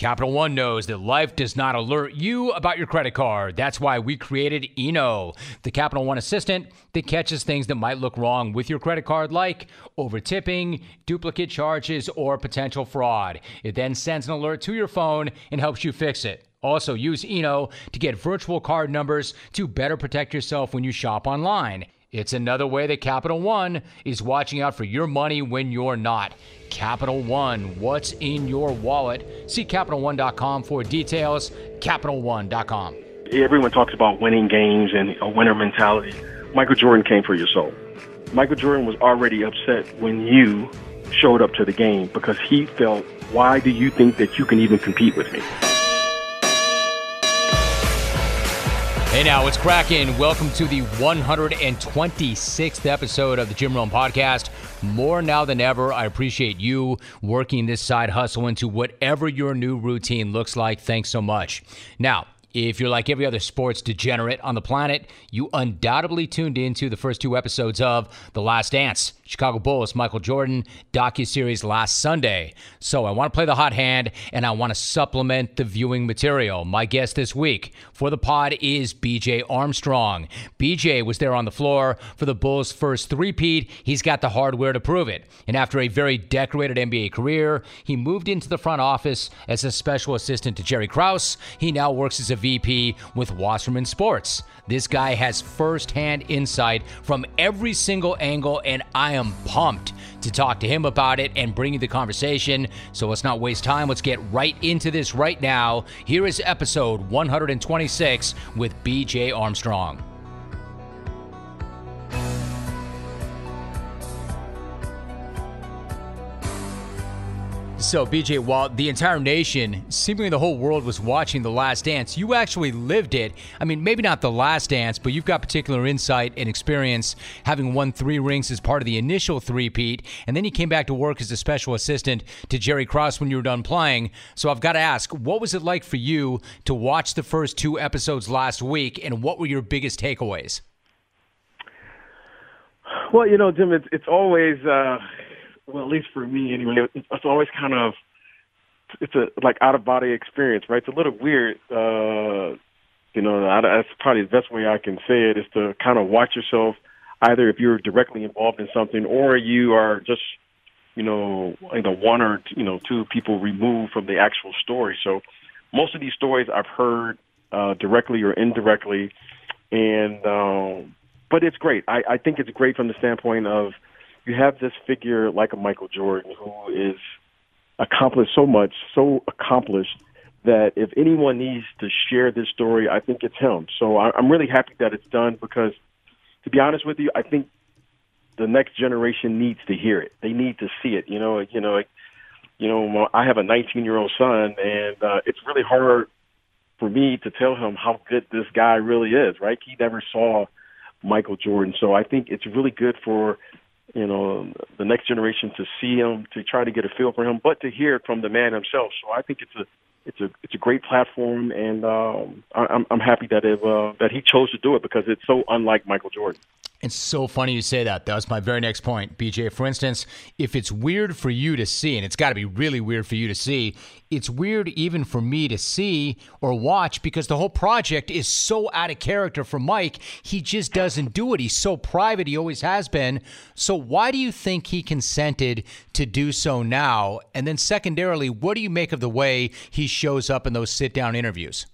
Capital One knows that life does not alert you about your credit card. That's why we created Eno, the Capital One assistant that catches things that might look wrong with your credit card, like over tipping, duplicate charges, or potential fraud. It then sends an alert to your phone and helps you fix it. Also, use Eno to get virtual card numbers to better protect yourself when you shop online. It's another way that Capital One is watching out for your money when you're not. Capital One, what's in your wallet? See CapitalOne.com for details. CapitalOne.com. Everyone talks about winning games and a winner mentality. Michael Jordan came for your soul. Michael Jordan was already upset when you showed up to the game because he felt, why do you think that you can even compete with me? Hey now, it's cracking. Welcome to the 126th episode of the Jim Rome Podcast. More now than ever, I appreciate you working this side hustle into whatever your new routine looks like. Thanks so much. Now, if you're like every other sports degenerate on the planet, you undoubtedly tuned into the first two episodes of The Last Dance. Chicago Bulls, Michael Jordan docu-series last Sunday. So I want to play the hot hand and I want to supplement the viewing material. My guest this week for the pod is BJ Armstrong. BJ was there on the floor for the Bulls' first three-peat. He's got the hardware to prove it. And after a very decorated NBA career, he moved into the front office as a special assistant to Jerry Krause. He now works as a VP with Wasserman Sports. This guy has firsthand insight from every single angle, and I am pumped to talk to him about it and bring you the conversation. So let's not waste time. Let's get right into this right now. Here is episode 126 with BJ Armstrong. So, BJ, while the entire nation, seemingly the whole world, was watching The Last Dance, you actually lived it. I mean, maybe not The Last Dance, but you've got particular insight and experience having won three rings as part of the initial three-peat, and then you came back to work as a special assistant to Jerry Krause when you were done playing. So, I've got to ask, what was it like for you to watch the first two episodes last week, and what were your biggest takeaways? Well, you know, Jim, it's it's always uh, well, at least for me anyway, it's, always kind of it's a like out of body experience, right? It's a little weird. Uh, you know, I, that's probably the best way I can say it is to kind of watch yourself either if you're directly involved in something or you are just you know either one or you know two people removed from the actual story. So most of these stories I've heard uh, directly or indirectly, and um, but it's great. I, I think it's great from the standpoint of you have this figure like a Michael Jordan who is accomplished so much, so accomplished that if anyone needs to share this story, I think it's him. So I'm really happy that it's done because, to be honest with you, I think the next generation needs to hear it. They need to see it. You know, you know, you know. I have a 19 year old son, and uh, it's really hard for me to tell him how good this guy really is. Right? He never saw Michael Jordan, so I think it's really good for you know, the next generation to see him, to try to get a feel for him, but to hear it from the man himself. So I think it's a it's a it's a great platform, and um, I'm I'm happy that it uh, that he chose to do it because it's so unlike Michael Jordan. It's so funny you say that. That was my very next point, BJ. For instance, if it's weird for you to see, and it's got to be really weird for you to see, it's weird even for me to see or watch because the whole project is so out of character for Mike. He just doesn't do it. He's so private. He always has been. So, why do you think he consented to do so now? And then, secondarily, what do you make of the way he shows up in those sit down interviews?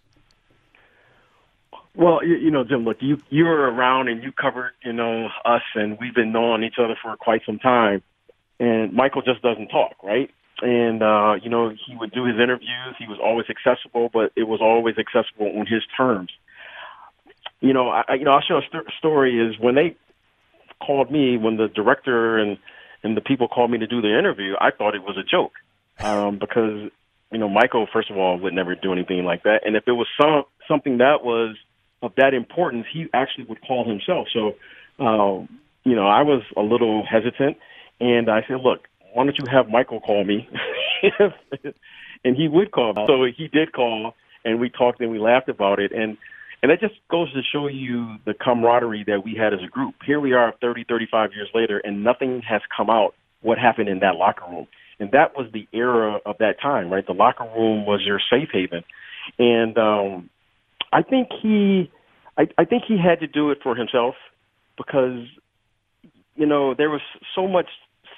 Well, you, you know, Jim, look, you you were around and you covered, you know, us, and we've been knowing each other for quite some time. And Michael just doesn't talk, right? And uh, you know, he would do his interviews. He was always accessible, but it was always accessible on his terms. You know, I you know, I'll share a st- story. Is when they called me, when the director and and the people called me to do the interview, I thought it was a joke um, because you know, Michael, first of all, would never do anything like that. And if it was some something that was of that importance, he actually would call himself. So, um, you know, I was a little hesitant, and I said, "Look, why don't you have Michael call me?" and he would call. So he did call, and we talked and we laughed about it, and and that just goes to show you the camaraderie that we had as a group. Here we are, 30, 35 years later, and nothing has come out what happened in that locker room. And that was the era of that time, right? The locker room was your safe haven, and um, I think he, I, I think he had to do it for himself because, you know, there was so much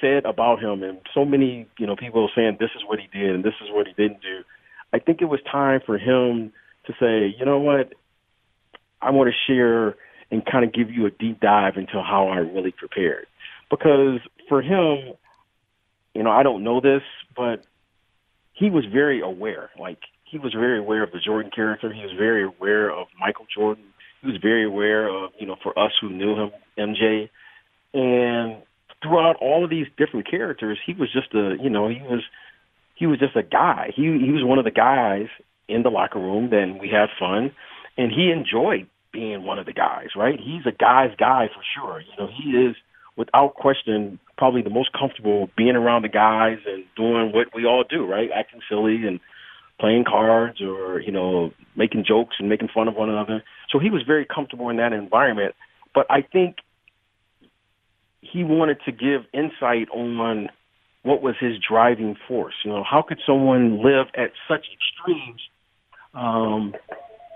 said about him and so many, you know, people saying this is what he did and this is what he didn't do. I think it was time for him to say, you know what, I want to share and kind of give you a deep dive into how I really prepared. Because for him, you know, I don't know this, but he was very aware. Like he was very aware of the Jordan character. He was very aware of Michael Jordan. He was very aware of, you know, for us who knew him, MJ. And throughout all of these different characters, he was just a, you know, he was he was just a guy. He he was one of the guys in the locker room. Then we had fun, and he enjoyed being one of the guys. Right? He's a guy's guy for sure. You know, he is without question probably the most comfortable being around the guys and doing what we all do. Right? Acting silly and playing cards or you know making jokes and making fun of one another. So he was very comfortable in that environment. But I think he wanted to give insight on what was his driving force. You know, how could someone live at such extremes um,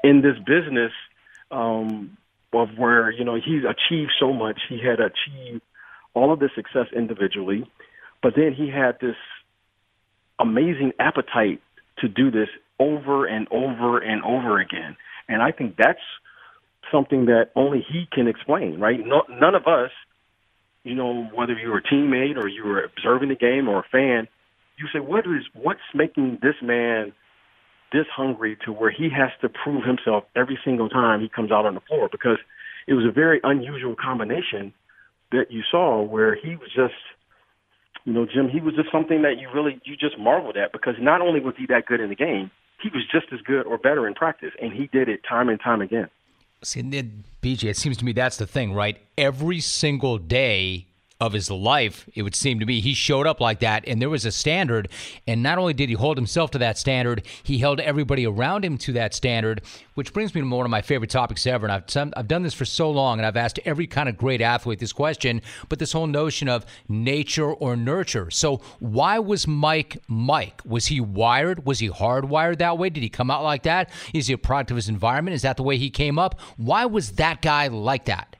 in this business um, of where you know he's achieved so much, he had achieved all of this success individually, but then he had this amazing appetite to do this over and over and over again. And I think that's something that only he can explain, right? No, none of us you know, whether you were a teammate or you were observing the game or a fan, you say, what is what's making this man this hungry to where he has to prove himself every single time he comes out on the floor? Because it was a very unusual combination that you saw where he was just, you know, Jim, he was just something that you really you just marveled at because not only was he that good in the game, he was just as good or better in practice, and he did it time and time again. See, BJ, it seems to me that's the thing, right? Every single day of his life, it would seem to me. He showed up like that, and there was a standard. And not only did he hold himself to that standard, he held everybody around him to that standard, which brings me to one of my favorite topics ever. And I've, I've done this for so long, and I've asked every kind of great athlete this question, but this whole notion of nature or nurture. So, why was Mike Mike? Was he wired? Was he hardwired that way? Did he come out like that? Is he a product of his environment? Is that the way he came up? Why was that guy like that?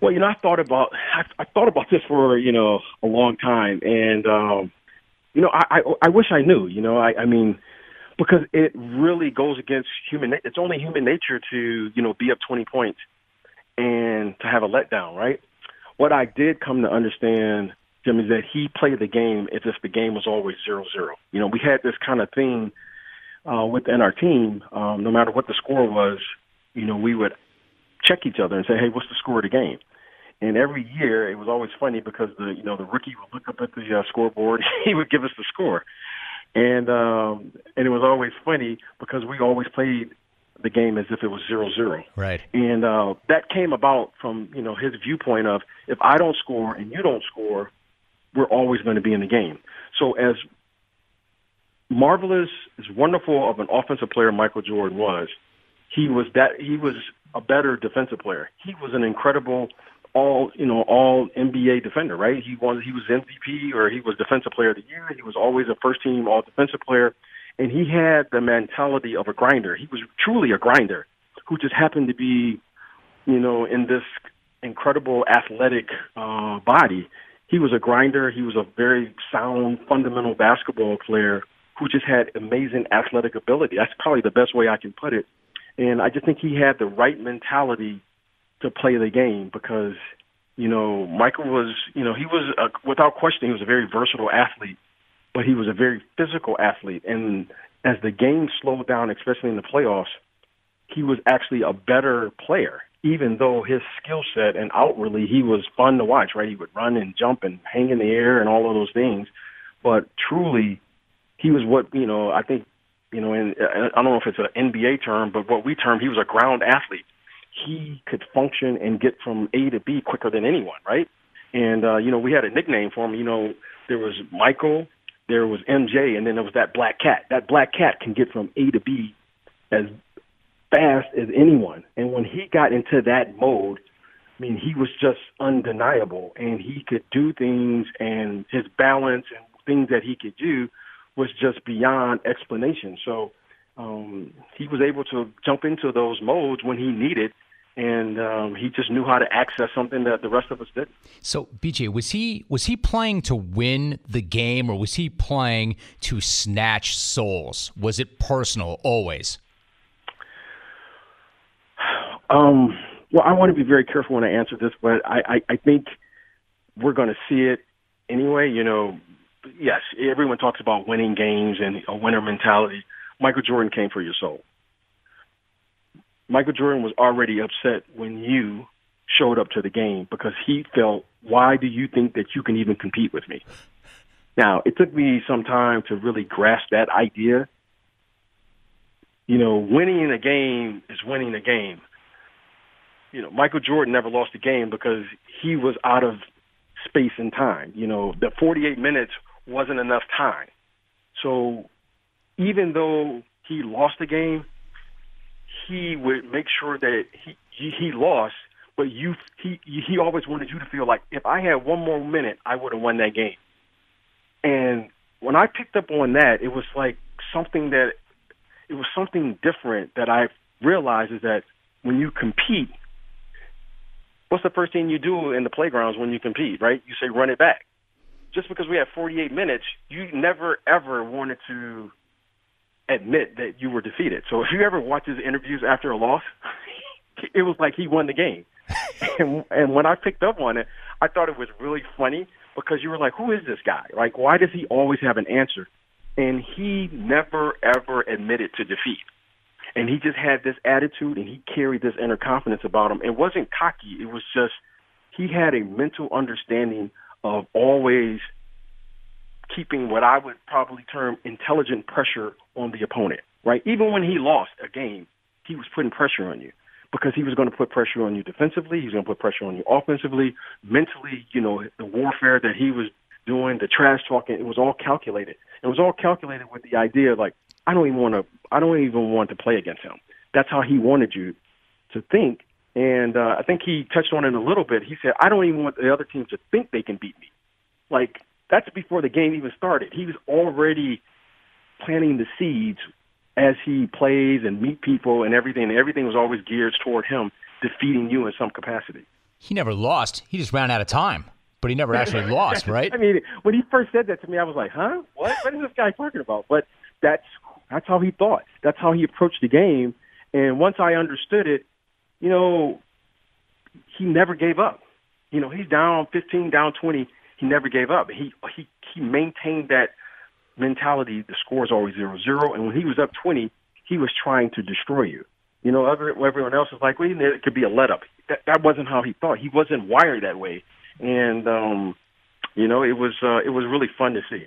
Well, you know, I thought about I, I thought about this for you know a long time, and um, you know, I, I I wish I knew. You know, I I mean, because it really goes against human. It's only human nature to you know be up twenty points and to have a letdown, right? What I did come to understand, Jim, is that he played the game as if the game was always zero zero. You know, we had this kind of thing uh, within our team. Um, no matter what the score was, you know, we would check each other and say, "Hey, what's the score of the game?" And every year, it was always funny because the you know the rookie would look up at the uh, scoreboard. he would give us the score, and um, and it was always funny because we always played the game as if it was zero zero. Right. And uh, that came about from you know his viewpoint of if I don't score and you don't score, we're always going to be in the game. So as marvelous, as wonderful of an offensive player Michael Jordan was, he was that he was a better defensive player. He was an incredible all you know all NBA defender, right? He was he was MVP or he was defensive player of the year. He was always a first team all defensive player, and he had the mentality of a grinder. He was truly a grinder who just happened to be, you know, in this incredible athletic uh, body. He was a grinder. He was a very sound, fundamental basketball player who just had amazing athletic ability. That's probably the best way I can put it. And I just think he had the right mentality to play the game because you know Michael was you know he was a, without question he was a very versatile athlete, but he was a very physical athlete. And as the game slowed down, especially in the playoffs, he was actually a better player. Even though his skill set and outwardly he was fun to watch, right? He would run and jump and hang in the air and all of those things, but truly, he was what you know. I think you know, in, I don't know if it's an NBA term, but what we term, he was a ground athlete he could function and get from A to B quicker than anyone, right? And uh, you know, we had a nickname for him. You know, there was Michael, there was MJ, and then there was that black cat. That black cat can get from A to B as fast as anyone. And when he got into that mode, I mean, he was just undeniable, and he could do things, and his balance and things that he could do was just beyond explanation. So um, he was able to jump into those modes when he needed, and um, he just knew how to access something that the rest of us didn't. So, BJ, was he was he playing to win the game, or was he playing to snatch souls? Was it personal always? Um, well, I want to be very careful when I answer this, but I, I, I think we're going to see it anyway. You know, yes, everyone talks about winning games and a winner mentality. Michael Jordan came for your soul. Michael Jordan was already upset when you showed up to the game because he felt, why do you think that you can even compete with me? Now, it took me some time to really grasp that idea. You know, winning a game is winning a game. You know, Michael Jordan never lost a game because he was out of space and time. You know, the 48 minutes wasn't enough time. So even though he lost the game, he would make sure that he he, lost, but you he he always wanted you to feel like if I had one more minute, I would have won that game. And when I picked up on that, it was like something that it was something different that I realized is that when you compete, what's the first thing you do in the playgrounds when you compete, right? You say run it back. Just because we had 48 minutes, you never ever wanted to admit that you were defeated. So if you ever watch his interviews after a loss, it was like he won the game. and and when I picked up on it, I thought it was really funny because you were like, who is this guy? Like, why does he always have an answer? And he never ever admitted to defeat. And he just had this attitude and he carried this inner confidence about him. It wasn't cocky. It was just he had a mental understanding of always keeping what I would probably term intelligent pressure on the opponent, right? Even when he lost a game, he was putting pressure on you because he was going to put pressure on you defensively. He was going to put pressure on you offensively, mentally. You know, the warfare that he was doing, the trash talking, it was all calculated. It was all calculated with the idea like I don't even want to. I don't even want to play against him. That's how he wanted you to think. And uh, I think he touched on it a little bit. He said, "I don't even want the other team to think they can beat me." Like that's before the game even started. He was already planting the seeds as he plays and meet people and everything. And everything was always geared toward him defeating you in some capacity. He never lost. He just ran out of time, but he never actually lost, right? I mean, when he first said that to me, I was like, "Huh? What? What is this guy talking about?" But that's that's how he thought. That's how he approached the game. And once I understood it, you know, he never gave up. You know, he's down 15, down 20 he never gave up. He he he maintained that mentality. The score is always zero zero, and when he was up twenty, he was trying to destroy you. You know, everyone else is like, well, it could be a let up. That that wasn't how he thought. He wasn't wired that way, and um, you know, it was uh, it was really fun to see.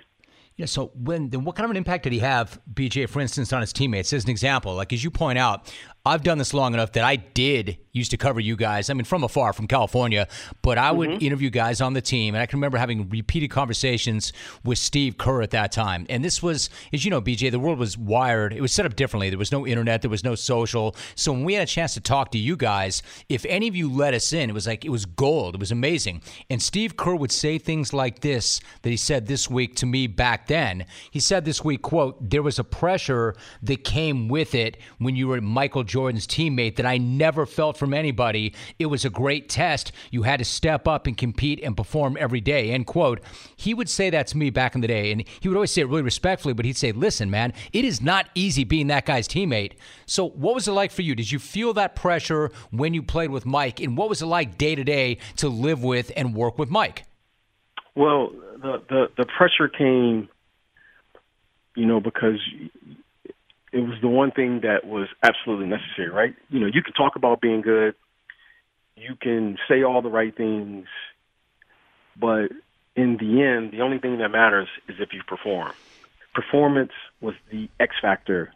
Yeah. So when then, what kind of an impact did he have, BJ, for instance, on his teammates? As an example, like as you point out, I've done this long enough that I did used to cover you guys. I mean, from afar, from California, but I would mm-hmm. interview guys on the team, and I can remember having repeated conversations with Steve Kerr at that time. And this was, as you know, BJ, the world was wired. It was set up differently. There was no internet, there was no social. So when we had a chance to talk to you guys, if any of you let us in, it was like it was gold. It was amazing. And Steve Kerr would say things like this that he said this week to me back then. He said this week, quote, there was a pressure that came with it when you were Michael Jordan's teammate that I never felt from anybody. It was a great test. You had to step up and compete and perform every day. End quote. He would say that to me back in the day, and he would always say it really respectfully, but he'd say, Listen, man, it is not easy being that guy's teammate. So, what was it like for you? Did you feel that pressure when you played with Mike? And what was it like day to day to live with and work with Mike? Well, the, the, the pressure came, you know, because it was the one thing that was absolutely necessary, right? You know, you can talk about being good, you can say all the right things, but in the end, the only thing that matters is if you perform. Performance was the X factor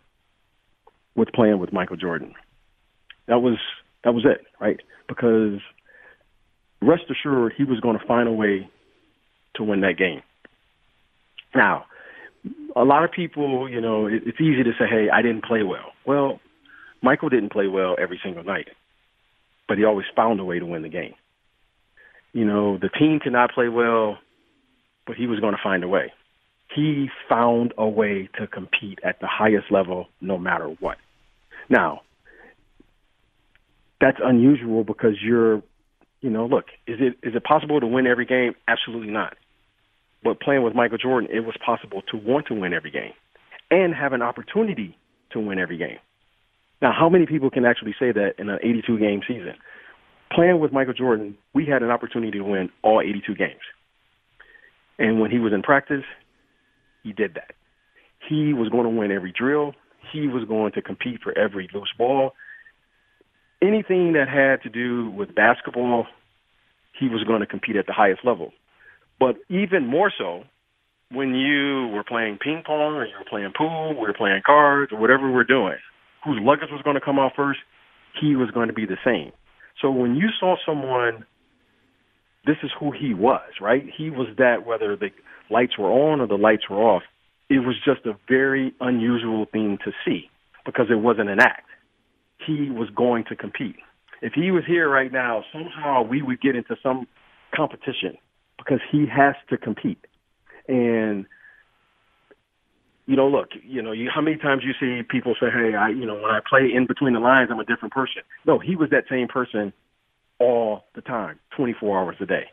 with playing with Michael Jordan. That was that was it, right? Because rest assured, he was going to find a way to win that game. Now, a lot of people, you know, it, it's easy to say, "Hey, I didn't play well." Well, Michael didn't play well every single night, but he always found a way to win the game. You know, the team cannot play well, but he was going to find a way. He found a way to compete at the highest level no matter what. Now, that's unusual because you're, you know, look, is it is it possible to win every game? Absolutely not. But playing with Michael Jordan, it was possible to want to win every game and have an opportunity to win every game. Now, how many people can actually say that in an 82 game season? Playing with Michael Jordan, we had an opportunity to win all 82 games. And when he was in practice, he did that. He was going to win every drill. He was going to compete for every loose ball. Anything that had to do with basketball, he was going to compete at the highest level. But even more so, when you were playing ping pong or you were playing pool, we were playing cards or whatever we we're doing, whose luggage was going to come out first, he was going to be the same. So when you saw someone, this is who he was, right? He was that whether the lights were on or the lights were off. It was just a very unusual thing to see because it wasn't an act. He was going to compete. If he was here right now, somehow we would get into some competition because he has to compete. And you know, look, you know, you, how many times you see people say, "Hey, I, you know, when I play in between the lines, I'm a different person." No, he was that same person all the time, 24 hours a day.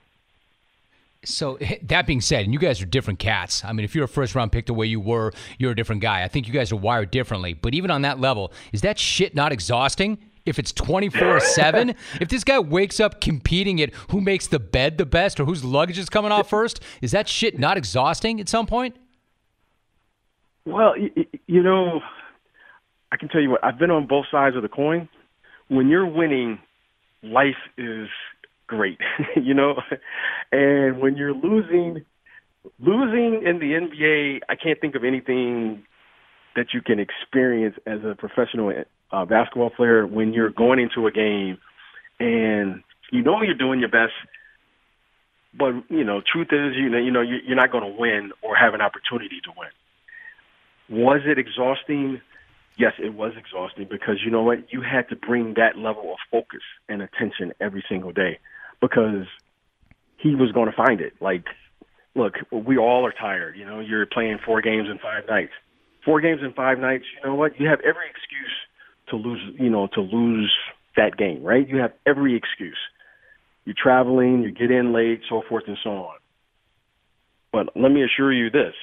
So that being said, and you guys are different cats. I mean, if you're a first round pick the way you were, you're a different guy. I think you guys are wired differently. But even on that level, is that shit not exhausting? If it's 24 7, if this guy wakes up competing at who makes the bed the best or whose luggage is coming off first, is that shit not exhausting at some point? Well, you, you know, I can tell you what, I've been on both sides of the coin. When you're winning, life is great, you know? And when you're losing, losing in the NBA, I can't think of anything that you can experience as a professional uh, basketball player when you're going into a game and you know you're doing your best, but you know, truth is, you know, you know, you're not going to win or have an opportunity to win. Was it exhausting? Yes, it was exhausting because you know what? You had to bring that level of focus and attention every single day because he was going to find it. Like, look, we all are tired. You know, you're playing four games in five nights. Four games in five nights. You know what? You have every excuse to lose. You know, to lose that game, right? You have every excuse. You're traveling, you get in late, so forth and so on. But let me assure you this: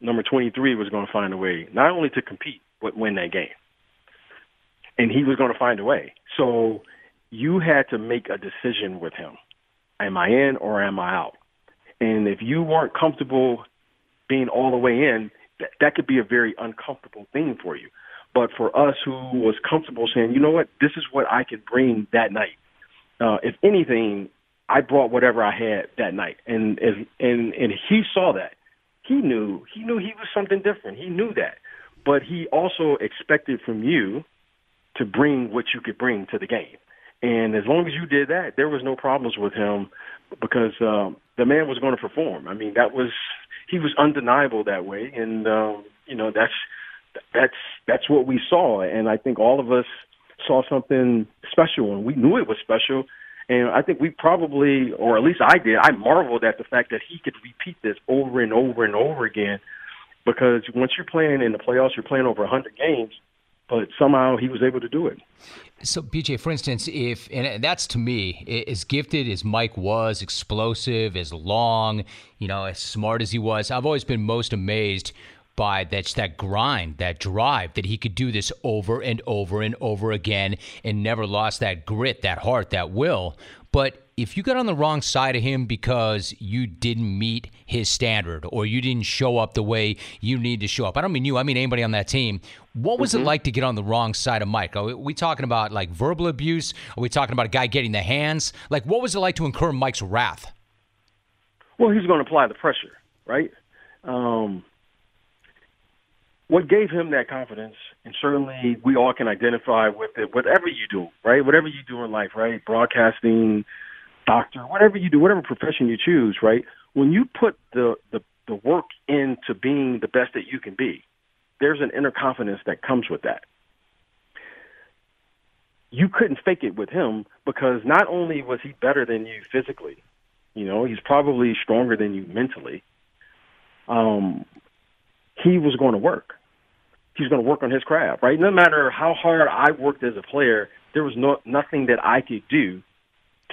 number 23 was going to find a way not only to compete but win that game. And he was going to find a way. So you had to make a decision with him. Am I in or am I out? And if you weren't comfortable being all the way in, that, that could be a very uncomfortable thing for you. But for us who was comfortable saying, you know what, this is what I could bring that night. Uh, if anything, I brought whatever I had that night, and and and and he saw that, he knew he knew he was something different. He knew that, but he also expected from you to bring what you could bring to the game. And as long as you did that, there was no problems with him because um, the man was going to perform. I mean, that was he was undeniable that way, and um, you know that's that's that's what we saw. And I think all of us saw something special, and we knew it was special and I think we probably, or at least I did, I marveled at the fact that he could repeat this over and over and over again. Because once you're playing in the playoffs, you're playing over a 100 games, but somehow he was able to do it. So, BJ, for instance, if, and that's to me, as gifted as Mike was, explosive, as long, you know, as smart as he was, I've always been most amazed by that's that grind, that drive, that he could do this over and over and over again and never lost that grit, that heart, that will. But if you got on the wrong side of him because you didn't meet his standard or you didn't show up the way you need to show up, I don't mean you, I mean anybody on that team. What was mm-hmm. it like to get on the wrong side of Mike? Are we talking about like verbal abuse? Are we talking about a guy getting the hands? Like, what was it like to incur Mike's wrath? Well, he's going to apply the pressure, right? Um, what gave him that confidence, and certainly we all can identify with it, whatever you do, right? Whatever you do in life, right? Broadcasting, doctor, whatever you do, whatever profession you choose, right? When you put the, the the work into being the best that you can be. There's an inner confidence that comes with that. You couldn't fake it with him because not only was he better than you physically, you know, he's probably stronger than you mentally. Um, he was going to work. He's going to work on his craft, right? No matter how hard I worked as a player, there was no nothing that I could do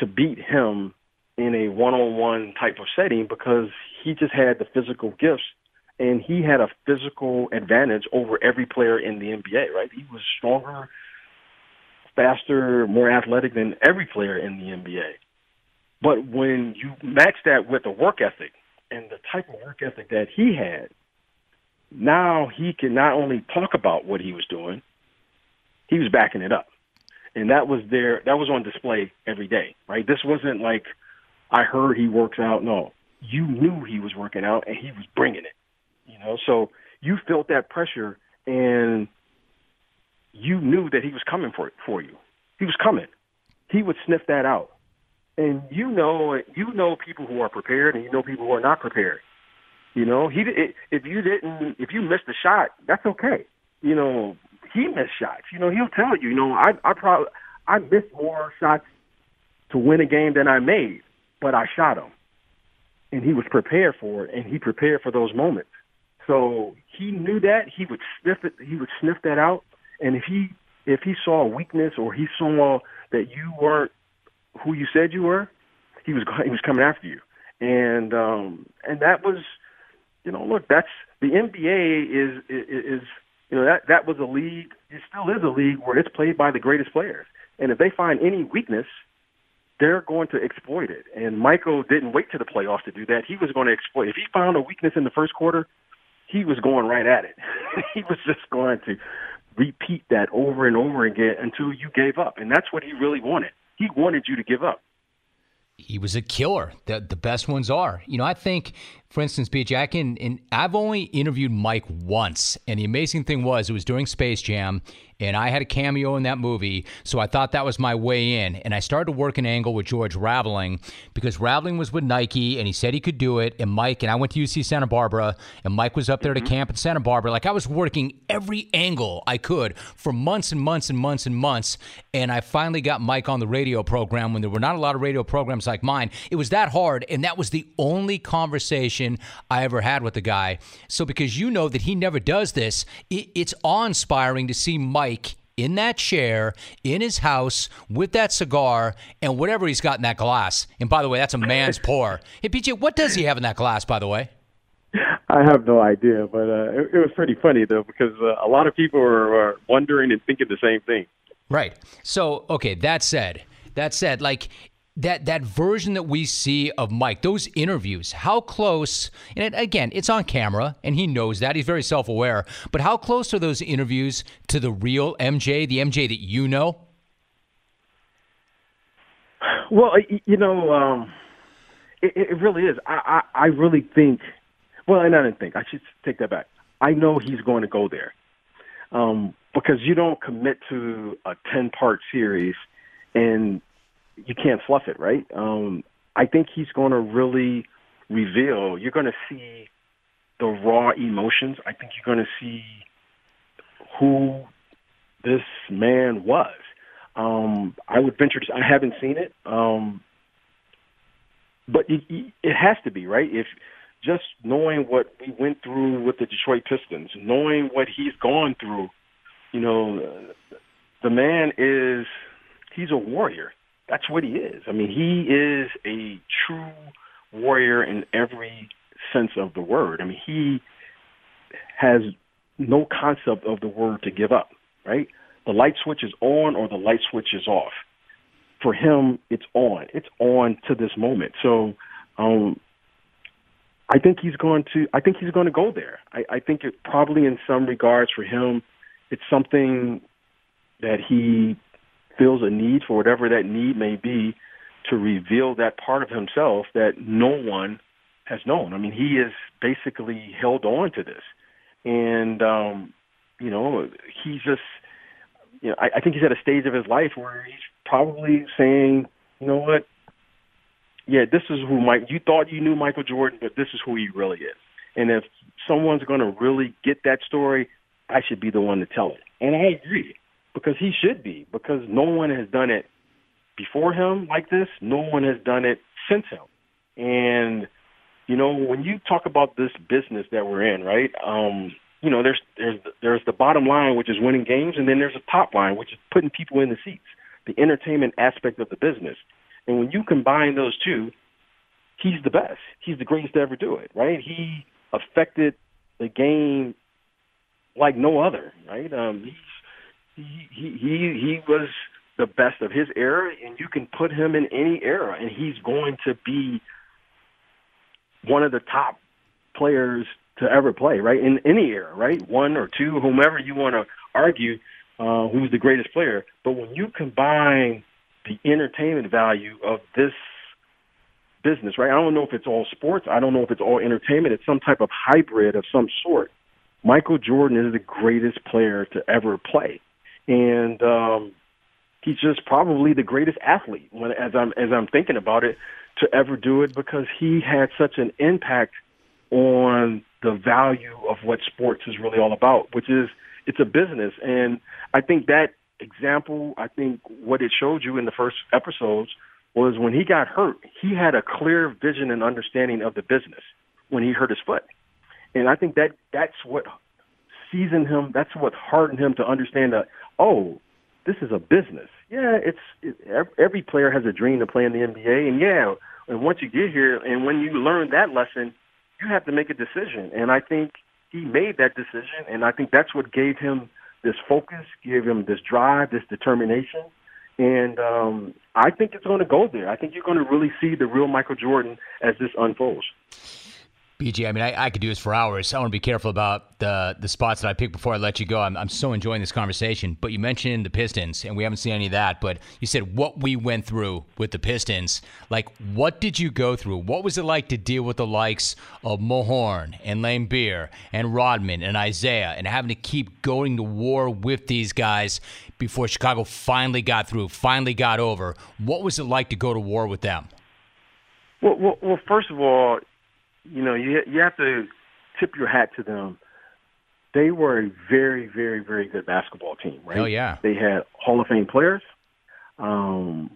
to beat him in a one-on-one type of setting because he just had the physical gifts and he had a physical advantage over every player in the NBA, right? He was stronger, faster, more athletic than every player in the NBA. But when you match that with the work ethic and the type of work ethic that he had, now he can not only talk about what he was doing, he was backing it up. And that was there that was on display every day, right? This wasn't like I heard he works out. No. You knew he was working out and he was bringing it. You know, so you felt that pressure and you knew that he was coming for it, for you. He was coming. He would sniff that out. And you know you know people who are prepared and you know people who are not prepared. You know, he if you didn't if you missed a shot, that's okay. You know, he missed shots. You know, he'll tell you. You know, I I probably I missed more shots to win a game than I made, but I shot him, and he was prepared for it, and he prepared for those moments. So he knew that he would sniff it. He would sniff that out, and if he if he saw a weakness or he saw that you weren't who you said you were, he was he was coming after you, and um and that was you know, look, that's the NBA is is you know that that was a league. It still is a league where it's played by the greatest players, and if they find any weakness, they're going to exploit it. And Michael didn't wait to the playoffs to do that. He was going to exploit. If he found a weakness in the first quarter, he was going right at it. he was just going to repeat that over and over again until you gave up, and that's what he really wanted. He wanted you to give up he was a killer. The the best ones are. You know, I think, for instance, BJ, I can, and I've only interviewed Mike once, and the amazing thing was it was during Space Jam, and I had a cameo in that movie, so I thought that was my way in. And I started to work an angle with George Raveling because Raveling was with Nike and he said he could do it. And Mike, and I went to UC Santa Barbara, and Mike was up there mm-hmm. to camp in Santa Barbara. Like I was working every angle I could for months and months and months and months. And I finally got Mike on the radio program when there were not a lot of radio programs like mine. It was that hard, and that was the only conversation I ever had with the guy. So because you know that he never does this, it's awe inspiring to see Mike Mike in that chair in his house with that cigar and whatever he's got in that glass. And by the way, that's a man's pour. Hey, BJ, what does he have in that glass, by the way? I have no idea, but uh, it, it, was pretty funny though because uh, a lot of people are, wondering and thinking the same thing. Right. So, okay. That said, that said, like that that version that we see of Mike, those interviews, how close? And it, again, it's on camera, and he knows that. He's very self aware. But how close are those interviews to the real MJ, the MJ that you know? Well, you know, um, it, it really is. I, I I really think. Well, and I didn't think. I should take that back. I know he's going to go there um, because you don't commit to a ten part series and you can't fluff it, right? Um, I think he's going to really reveal. You're going to see the raw emotions. I think you're going to see who this man was. Um, I would venture to. I haven't seen it, um, but it, it has to be right. If just knowing what we went through with the Detroit Pistons, knowing what he's gone through, you know, the man is he's a warrior that's what he is. I mean, he is a true warrior in every sense of the word. I mean, he has no concept of the word to give up, right? The light switch is on or the light switch is off. For him, it's on. It's on to this moment. So, um, I think he's going to. I think he's going to go there. I, I think it probably, in some regards, for him, it's something that he feels a need for whatever that need may be to reveal that part of himself that no one has known. I mean, he is basically held on to this. And, um, you know, he's just, you know, I, I think he's at a stage of his life where he's probably saying, you know what, yeah, this is who Mike, you thought you knew Michael Jordan, but this is who he really is. And if someone's going to really get that story, I should be the one to tell it. And I agree because he should be because no one has done it before him like this. No one has done it since him. And you know, when you talk about this business that we're in, right? Um, you know, there's there's there's the bottom line, which is winning games, and then there's a top line, which is putting people in the seats, the entertainment aspect of the business. And when you combine those two, he's the best. He's the greatest to ever do it, right? He affected the game like no other, right? Um, he's, he he he was the best of his era, and you can put him in any era, and he's going to be one of the top players to ever play, right? In any era, right? One or two, whomever you want to argue uh, who's the greatest player. But when you combine the entertainment value of this business, right? I don't know if it's all sports. I don't know if it's all entertainment. It's some type of hybrid of some sort. Michael Jordan is the greatest player to ever play, and um, he's just probably the greatest athlete. When as I'm as I'm thinking about it, to ever do it because he had such an impact on the value of what sports is really all about, which is it's a business. And I think that example, I think what it showed you in the first episodes was when he got hurt, he had a clear vision and understanding of the business when he hurt his foot. And I think that that's what seasoned him, that's what hardened him to understand that, oh, this is a business. Yeah, it's it, every player has a dream to play in the NBA, and yeah, and once you get here, and when you learn that lesson, you have to make a decision. And I think he made that decision, and I think that's what gave him this focus, gave him this drive, this determination. And um, I think it's going to go there. I think you're going to really see the real Michael Jordan as this unfolds. BJ, I mean, I, I, could do this for hours. I want to be careful about the the spots that I pick before I let you go. I'm, I'm so enjoying this conversation. But you mentioned the Pistons, and we haven't seen any of that. But you said what we went through with the Pistons. Like, what did you go through? What was it like to deal with the likes of Mahorn and Laimbeer and Rodman and Isiah and having to keep going to war with these guys before Chicago finally got through, finally got over? What was it like to go to war with them? Well, well, well first of all, you know, you you have to tip your hat to them. They were a very, very, very good basketball team, right? Oh yeah. They had Hall of Fame players. Um,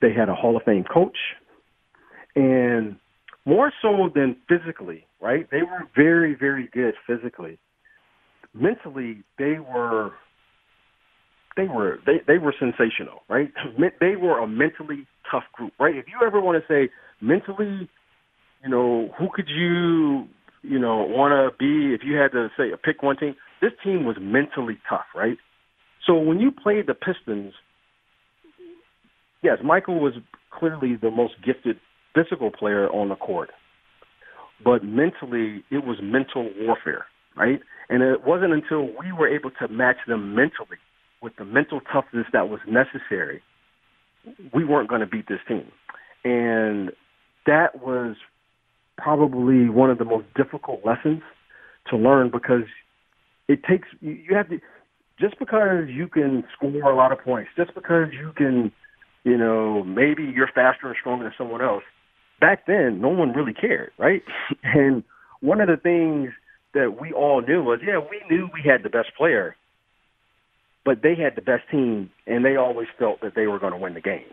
they had a Hall of Fame coach, and more so than physically, right? They were very, very good physically. Mentally, they were they were they, they were sensational, right? They were a mentally tough group, right? If you ever want to say mentally you know, who could you, you know, want to be if you had to say uh, pick one team? This team was mentally tough, right? So when you played the Pistons, yes, Michael was clearly the most gifted physical player on the court, but mentally it was mental warfare, right? And it wasn't until we were able to match them mentally with the mental toughness that was necessary, we weren't going to beat this team. And that was probably one of the most difficult lessons to learn because it takes you have to just because you can score a lot of points, just because you can, you know, maybe you're faster and stronger than someone else. Back then, no one really cared, right? And one of the things that we all knew was, yeah, we knew we had the best player, but they had the best team, and they always felt that they were going to win the game.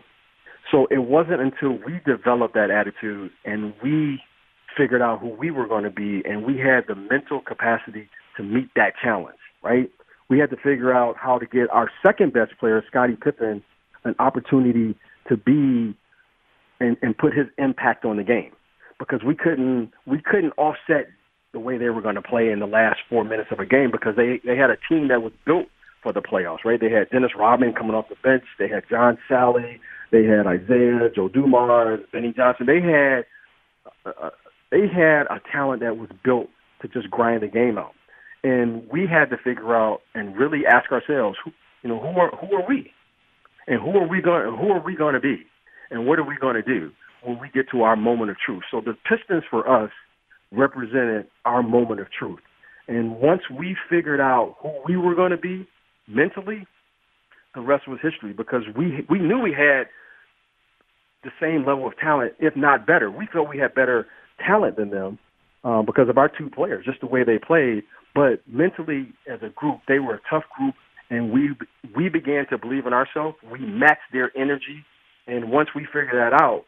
So it wasn't until we developed that attitude and we figured out who we were going to be, and we had the mental capacity to meet that challenge, right? We had to figure out how to get our second best player, Scottie Pippen, an opportunity to be and, and put his impact on the game because we couldn't we couldn't offset the way they were going to play in the last four minutes of a game because they they had a team that was built for the playoffs, right? They had Dennis Rodman coming off the bench, they had John Salley, they had Isiah, Joe Dumars, Vinnie Johnson. They had they had a talent that was built to just grind the game out. And we had to figure out and really ask ourselves, who, you know, who are who are we, and who are we going who are we going to be, and what are we going to do when we get to our moment of truth? So the Pistons for us represented our moment of truth. And once we figured out who we were going to be mentally, the rest was history because we we knew we had the same level of talent, if not better. We felt we had better talent than them, uh, because of our two players, just the way they played. But mentally, as a group, they were a tough group, and we we began to believe in ourselves. We matched their energy, and once we figured that out,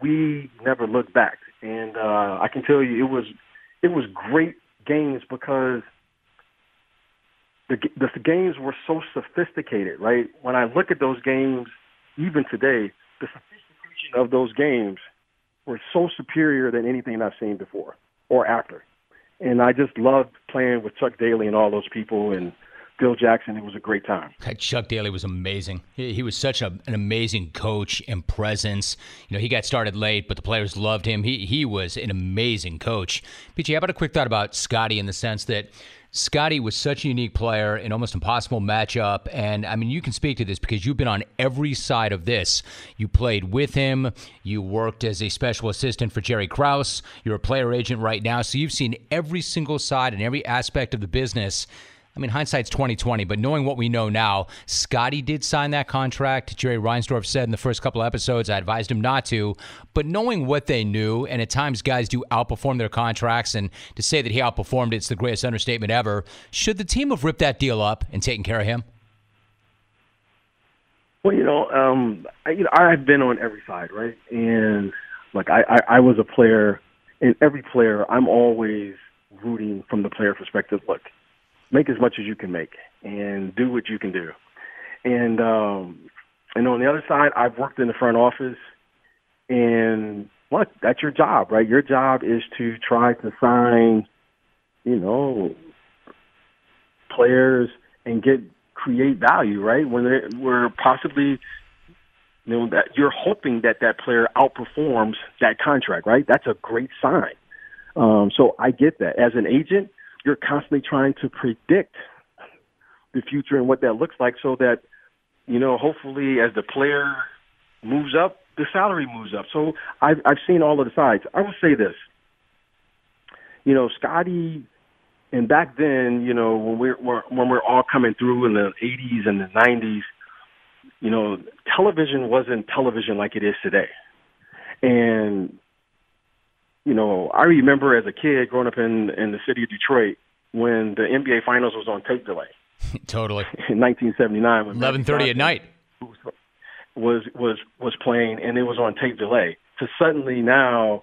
we never looked back. And uh, I can tell you, it was it was great games because the, the the games were so sophisticated, right? When I look at those games, even today, the sophistication of those games were so superior than anything I've seen before or after. And I just loved playing with Chuck Daly and all those people and Phil Jackson. It was a great time. Chuck Daly was amazing. He, was such a, an amazing coach and presence. You know, he got started late, but the players loved him. He he was an amazing coach. BJ, how about a quick thought about Scottie in the sense that Scottie was such a unique player, an almost impossible matchup. And I mean, you can speak to this because you've been on every side of this. You played with him, you worked as a special assistant for Jerry Krause, you're a player agent right now. So you've seen every single side and every aspect of the business. I mean, hindsight's twenty twenty, but knowing what we know now, Scottie did sign that contract. Jerry Reinsdorf said in the first couple of episodes, I advised him not to. But knowing what they knew, and at times guys do outperform their contracts, and to say that he outperformed, it's the greatest understatement ever. Should the team have ripped that deal up and taken care of him? Well, you know, um, I, you know, I've been on every side, right? And like, I, I, I was a player, and every player, I'm always rooting from the player perspective. Look, make as much as you can make and do what you can do. And um and on the other side, I've worked in the front office and what that's your job, right? Your job is to try to sign, you know, players and get create value, right? When they we're possibly you know that you're hoping that that player outperforms that contract, right? That's a great sign. Um, so I get that. As an agent, you're constantly trying to predict the future and what that looks like so that, you know, hopefully as the player moves up, the salary moves up. So I've, I've seen all of the sides. I will say this. You know, Scottie, and back then, you know, when we're, when we're all coming through in the 80s and the 90s, you know, television wasn't television like it is today. And you know, I remember as a kid growing up in in the city of Detroit when the NBA Finals was on tape delay. totally. In 1979, when 11:30 at night was was was playing, and it was on tape delay. To suddenly now,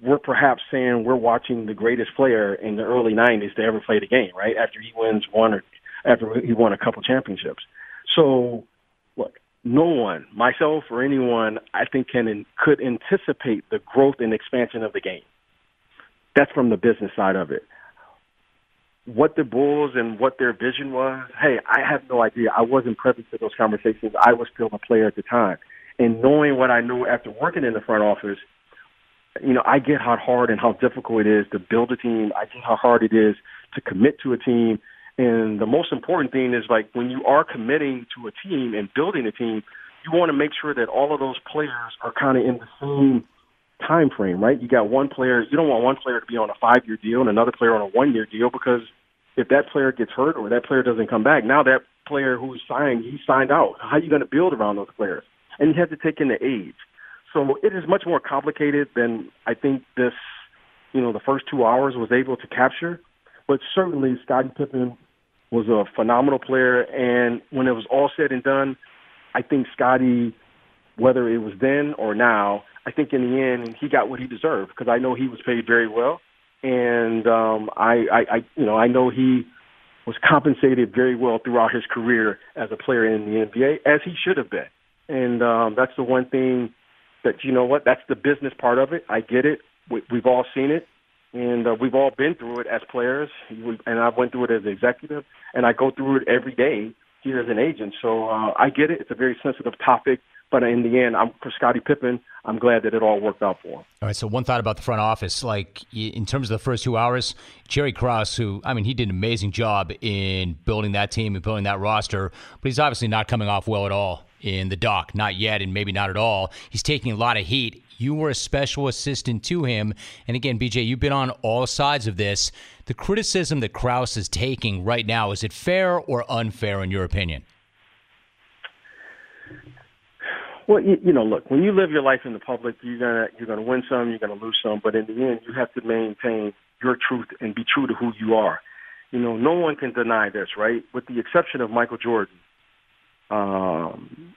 we're perhaps saying we're watching the greatest player in the early 90s to ever play the game, right? After he wins one or after he won a couple championships. So, no one, myself or anyone, I think can could anticipate the growth and expansion of the game. That's from the business side of it. What the Bulls and what their vision was, hey, I have no idea. I wasn't privy to those conversations. I was still a player at the time. And knowing what I knew after working in the front office, you know, I get how hard and how difficult it is to build a team. I get how hard it is to commit to a team and the most important thing is like when you are committing to a team and building a team, you want to make sure that all of those players are kind of in the same time frame, right? You got one player, you don't want one player to be on a five year deal and another player on a one year deal because if that player gets hurt or that player doesn't come back, now that player who's signed, he signed out. How are you going to build around those players? And you have to take into age. So it is much more complicated than I think this, you know, the first two hours was able to capture. But certainly Scottie Pippen was a phenomenal player. And when it was all said and done, I think Scottie, whether it was then or now, I think in the end he got what he deserved because I know he was paid very well, and um, I, I, I, you know, I know he was compensated very well throughout his career as a player in the NBA, as he should have been. And um, that's the one thing that you know what that's the business part of it. I get it. We, we've all seen it and uh, we've all been through it as players, and I went through it as an executive, and I go through it every day here as an agent. So uh, I get it; it's a very sensitive topic, but in the end, I'm for Scottie Pippen. I'm glad that it all worked out for him. All right. So one thought about the front office, like in terms of the first two hours, Jerry Krause, who I mean, he did an amazing job in building that team and building that roster, but he's obviously not coming off well at all in the doc, not yet, and maybe not at all. He's taking a lot of heat you were a special assistant to him. And again, BJ, you've been on all sides of this. The criticism that Krause is taking right now, is it fair or unfair in your opinion? Well, you, you know, look, when you live your life in the public, you're gonna you're gonna win some, you're gonna lose some, but in the end, you have to maintain your truth and be true to who you are. You know, no one can deny this, right? With the exception of Michael Jordan, um,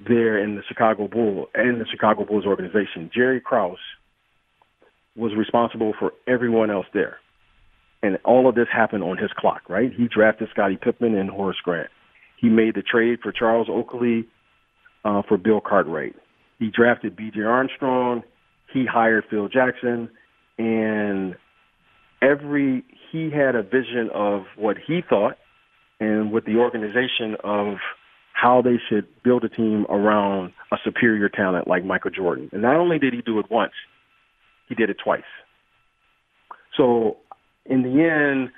there in the Chicago Bull and the Chicago Bulls organization, Jerry Krause was responsible for everyone else there. And all of this happened on his clock, right? He drafted Scottie Pippen and Horace Grant. He made the trade for Charles Oakley uh, for Bill Cartwright. He drafted B.J. Armstrong. He hired Phil Jackson, and every he had a vision of what he thought, and with the organization of how they should build a team around a superior talent like Michael Jordan. And not only did he do it once, he did it twice. So in the end,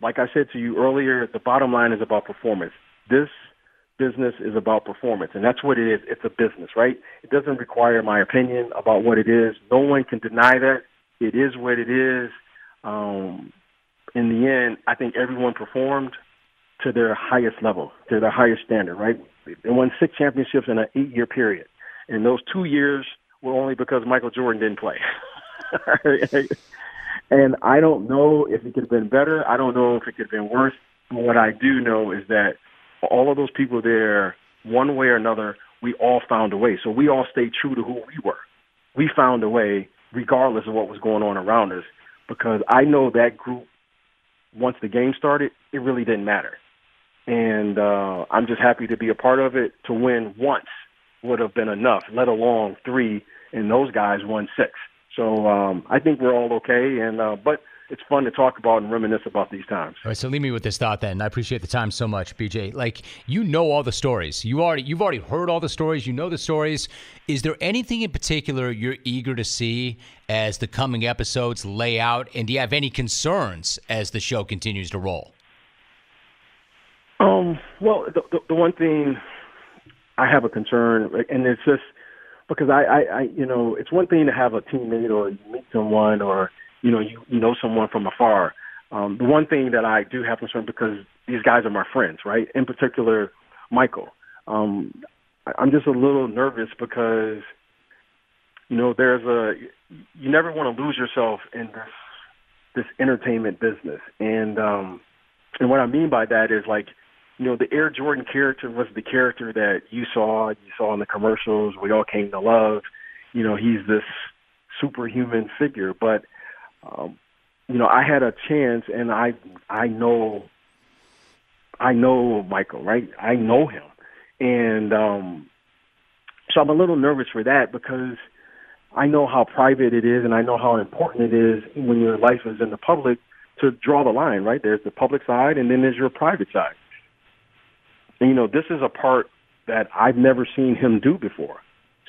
like I said to you earlier, the bottom line is about performance. This business is about performance, and that's what it is. It's a business, right? It doesn't require my opinion about what it is. No one can deny that. It is what it is. Um, in the end, I think everyone performed to their highest level, to their highest standard, right? They won six championships in an eight-year period, and those two years were only because Michael Jordan didn't play. and I don't know if it could have been better. I don't know if it could have been worse. But what I do know is that all of those people there, one way or another, we all found a way. So we all stayed true to who we were. We found a way, regardless of what was going on around us, because I know that group, once the game started, it really didn't matter. And uh, I'm just happy to be a part of it. To win once would have been enough, let alone three, and those guys won six. So um, I think we're all okay. And uh, but it's fun to talk about and reminisce about these times. All right, so leave me with this thought then. I appreciate the time so much, BJ. Like you know all the stories. You already you've already heard all the stories. You know the stories. Is there anything in particular you're eager to see as the coming episodes lay out? And do you have any concerns as the show continues to roll? Um. Well, the, the, the one thing I have a concern, and it's just because I, I, I, you know, it's one thing to have a teammate or you meet someone or you know, you, you know someone from afar. Um, the one thing that I do have concern because these guys are my friends, right? In particular, Michael. Um, I'm just a little nervous because, you know, there's a you never want to lose yourself in this this entertainment business, and um, and what I mean by that is like, you know, the Air Jordan character was the character that you saw, you saw in the commercials, we all came to love. You know, he's this superhuman figure, but um, you know, I had a chance, and I I know I know Michael, right? I know him, and um, so I'm a little nervous for that because I know how private it is, and I know how important it is when your life is in the public to draw the line, right? There's the public side, and then there's your private side. You know, this is a part that I've never seen him do before.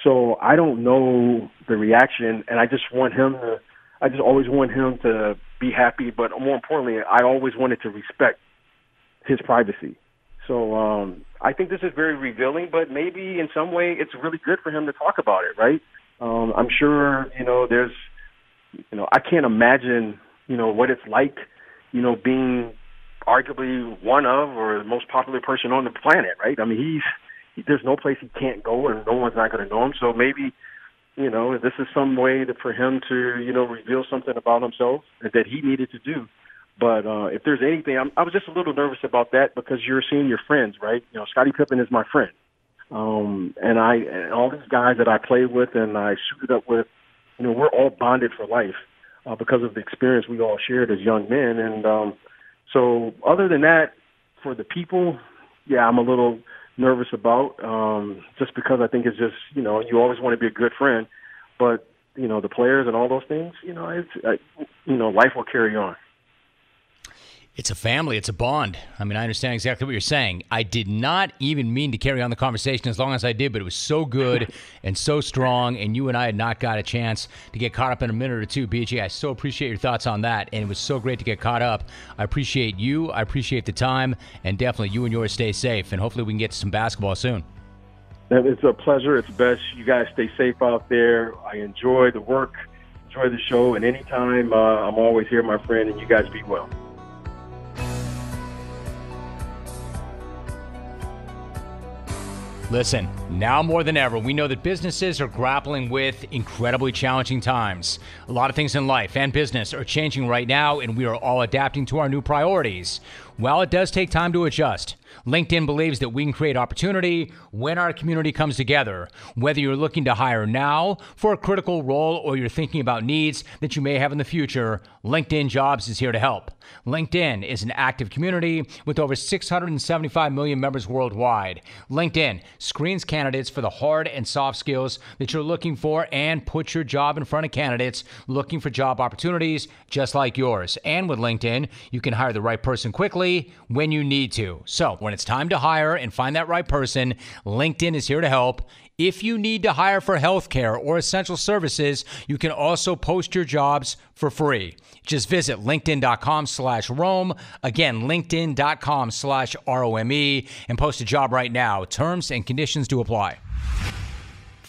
So I don't know the reaction, and I just want him to I just always want him to be happy, but more importantly, I always wanted to respect his privacy. So um, I think this is very revealing, but maybe in some way it's really good for him to talk about it, right? Um, I'm sure you know there's, you know, I can't imagine you know what it's like, you know, being arguably one of or the most popular person on the planet, right? I mean, he's there's no place he can't go, and no one's not going to know him. So maybe you know, this is some way to, for him to, you know, reveal something about himself that he needed to do. But uh, if there's anything, I'm, I was just a little nervous about that because you're seeing your friends, right? You know, Scottie Pippen is my friend, um, and I and all these guys that I played with and I suited up with, you know, we're all bonded for life uh, because of the experience we all shared as young men. And um, so, other than that, for the people, yeah, I'm a little nervous about, um, just because I think it's just you know you always want to be a good friend, but you know the players and all those things, you know, it's uh, you know life will carry on. It's a family. It's a bond. I mean, I understand exactly what you're saying. I did not even mean to carry on the conversation as long as I did, but it was so good and so strong, and you and I had not got a chance to get caught up in a minute or two. BJ, I so appreciate your thoughts on that, and it was so great to get caught up. I appreciate you. I appreciate the time, and definitely you and yours stay safe, and hopefully we can get to some basketball soon. It's a pleasure. It's best. You guys stay safe out there. I enjoy the work, enjoy the show, and anytime uh, I'm always here, my friend, and you guys be well. Listen, now more than ever, we know that businesses are grappling with incredibly challenging times. A lot of things in life and business are changing right now, and we are all adapting to our new priorities. While it does take time to adjust, LinkedIn believes that we can create opportunity when our community comes together. Whether you're looking to hire now for a critical role or you're thinking about needs that you may have in the future, LinkedIn Jobs is here to help. LinkedIn is an active community with over 675 million members worldwide. LinkedIn screens candidates for the hard and soft skills that you're looking for and puts your job in front of candidates looking for job opportunities just like yours. And with LinkedIn, you can hire the right person quickly when you need to. So when it's time to hire and find that right person, LinkedIn is here to help. If you need to hire for healthcare or essential services, you can also post your jobs for free. Just visit linkedin.com slash Rome. Again, linkedin.com slash R-O-M-E and post a job right now. Terms and conditions do apply.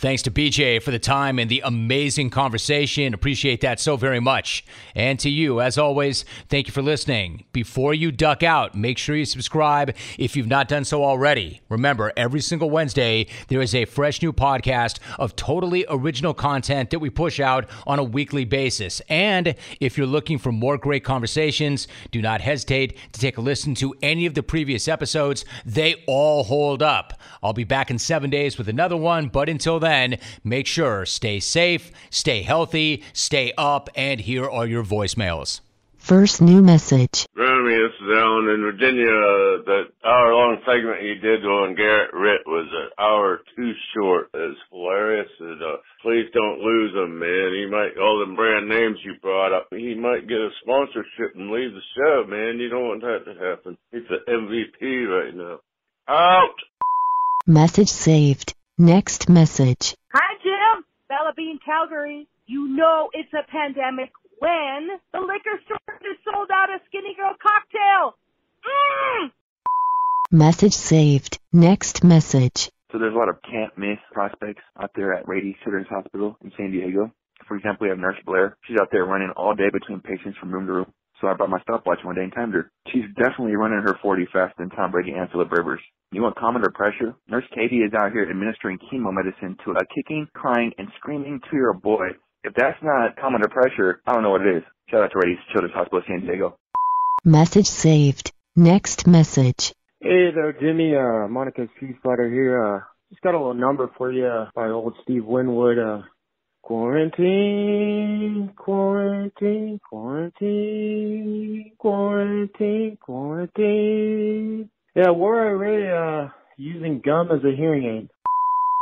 Thanks to BJ for the time and the amazing conversation. Appreciate that so very much. And to you, as always, thank you for listening. Before you duck out, make sure you subscribe if you've not done so already. Remember, every single Wednesday, there is a fresh new podcast of totally original content that we push out on a weekly basis. And if you're looking for more great conversations, do not hesitate to take a listen to any of the previous episodes. They all hold up. I'll be back in seven days with another one, but until then, then, make sure stay safe, stay healthy, stay up, and here are your voicemails. First new message. Remy, this is Alan in Virginia. Uh, that hour long segment you did on Garrett Ritt was an hour too short. It's hilarious. And, uh, please don't lose him, man. He might, all the brand names you brought up, he might get a sponsorship and leave the show, man. You don't want that to happen. He's the MVP right now. Out! Message saved. Next message. Hi, Jim. Bella Bean, Calgary. You know it's a pandemic when the liquor store is sold out of Skinny Girl cocktail. Mm! Message saved. Next message. So there's a lot of can't miss prospects out there at Rady Children's Hospital in San Diego. For example, we have Nurse Blair. She's out there running all day between patients from room to room. So I brought my stopwatch one day and timed her. She's definitely running her 40 faster than Tom Brady and Philip Rivers. You want calm under pressure? Nurse Katie is out here administering chemo medicine to a kicking, crying, and screaming two-year-old boy. If that's not calm under pressure, I don't know what it is. Shout out to Rady Children's Hospital San Diego. Message saved. Next message. Hey there, Jimmy. Uh, Monica Street Fighter here. Uh, just got a little number for you uh, by old Steve Winwood. Uh, Quarantine, quarantine, quarantine, quarantine, quarantine. Yeah, we're already uh, using gum as a hearing aid.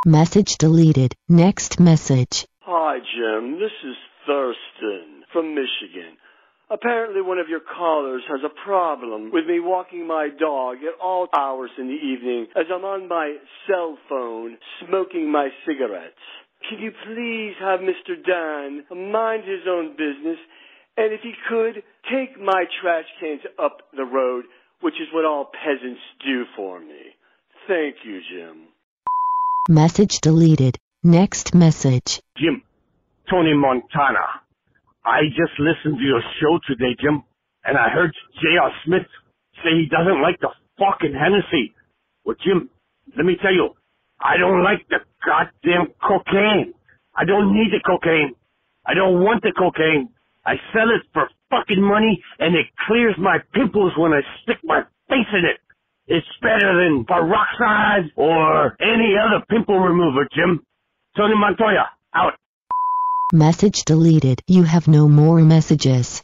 Message deleted. Next message. Hi, Jim. This is Thurston from Michigan. Apparently, one of your callers has a problem with me walking my dog at all hours in the evening as I'm on my cell phone smoking my cigarettes. Can you please have Mr. Dan mind his own business? And if he could, take my trash cans up the road, which is what all peasants do for me. Thank you, Jim. Message deleted. Next message. Jim, Tony Montana. I just listened to your show today, Jim, and I heard J.R. Smith say he doesn't like the fucking Hennessy. Well, Jim, let me tell you, I don't like the goddamn cocaine. I don't need the cocaine. I don't want the cocaine. I sell it for fucking money and it clears my pimples when I stick my face in it. It's better than peroxide or any other pimple remover, Jim. Tony Montoya, out. Message deleted. You have no more messages.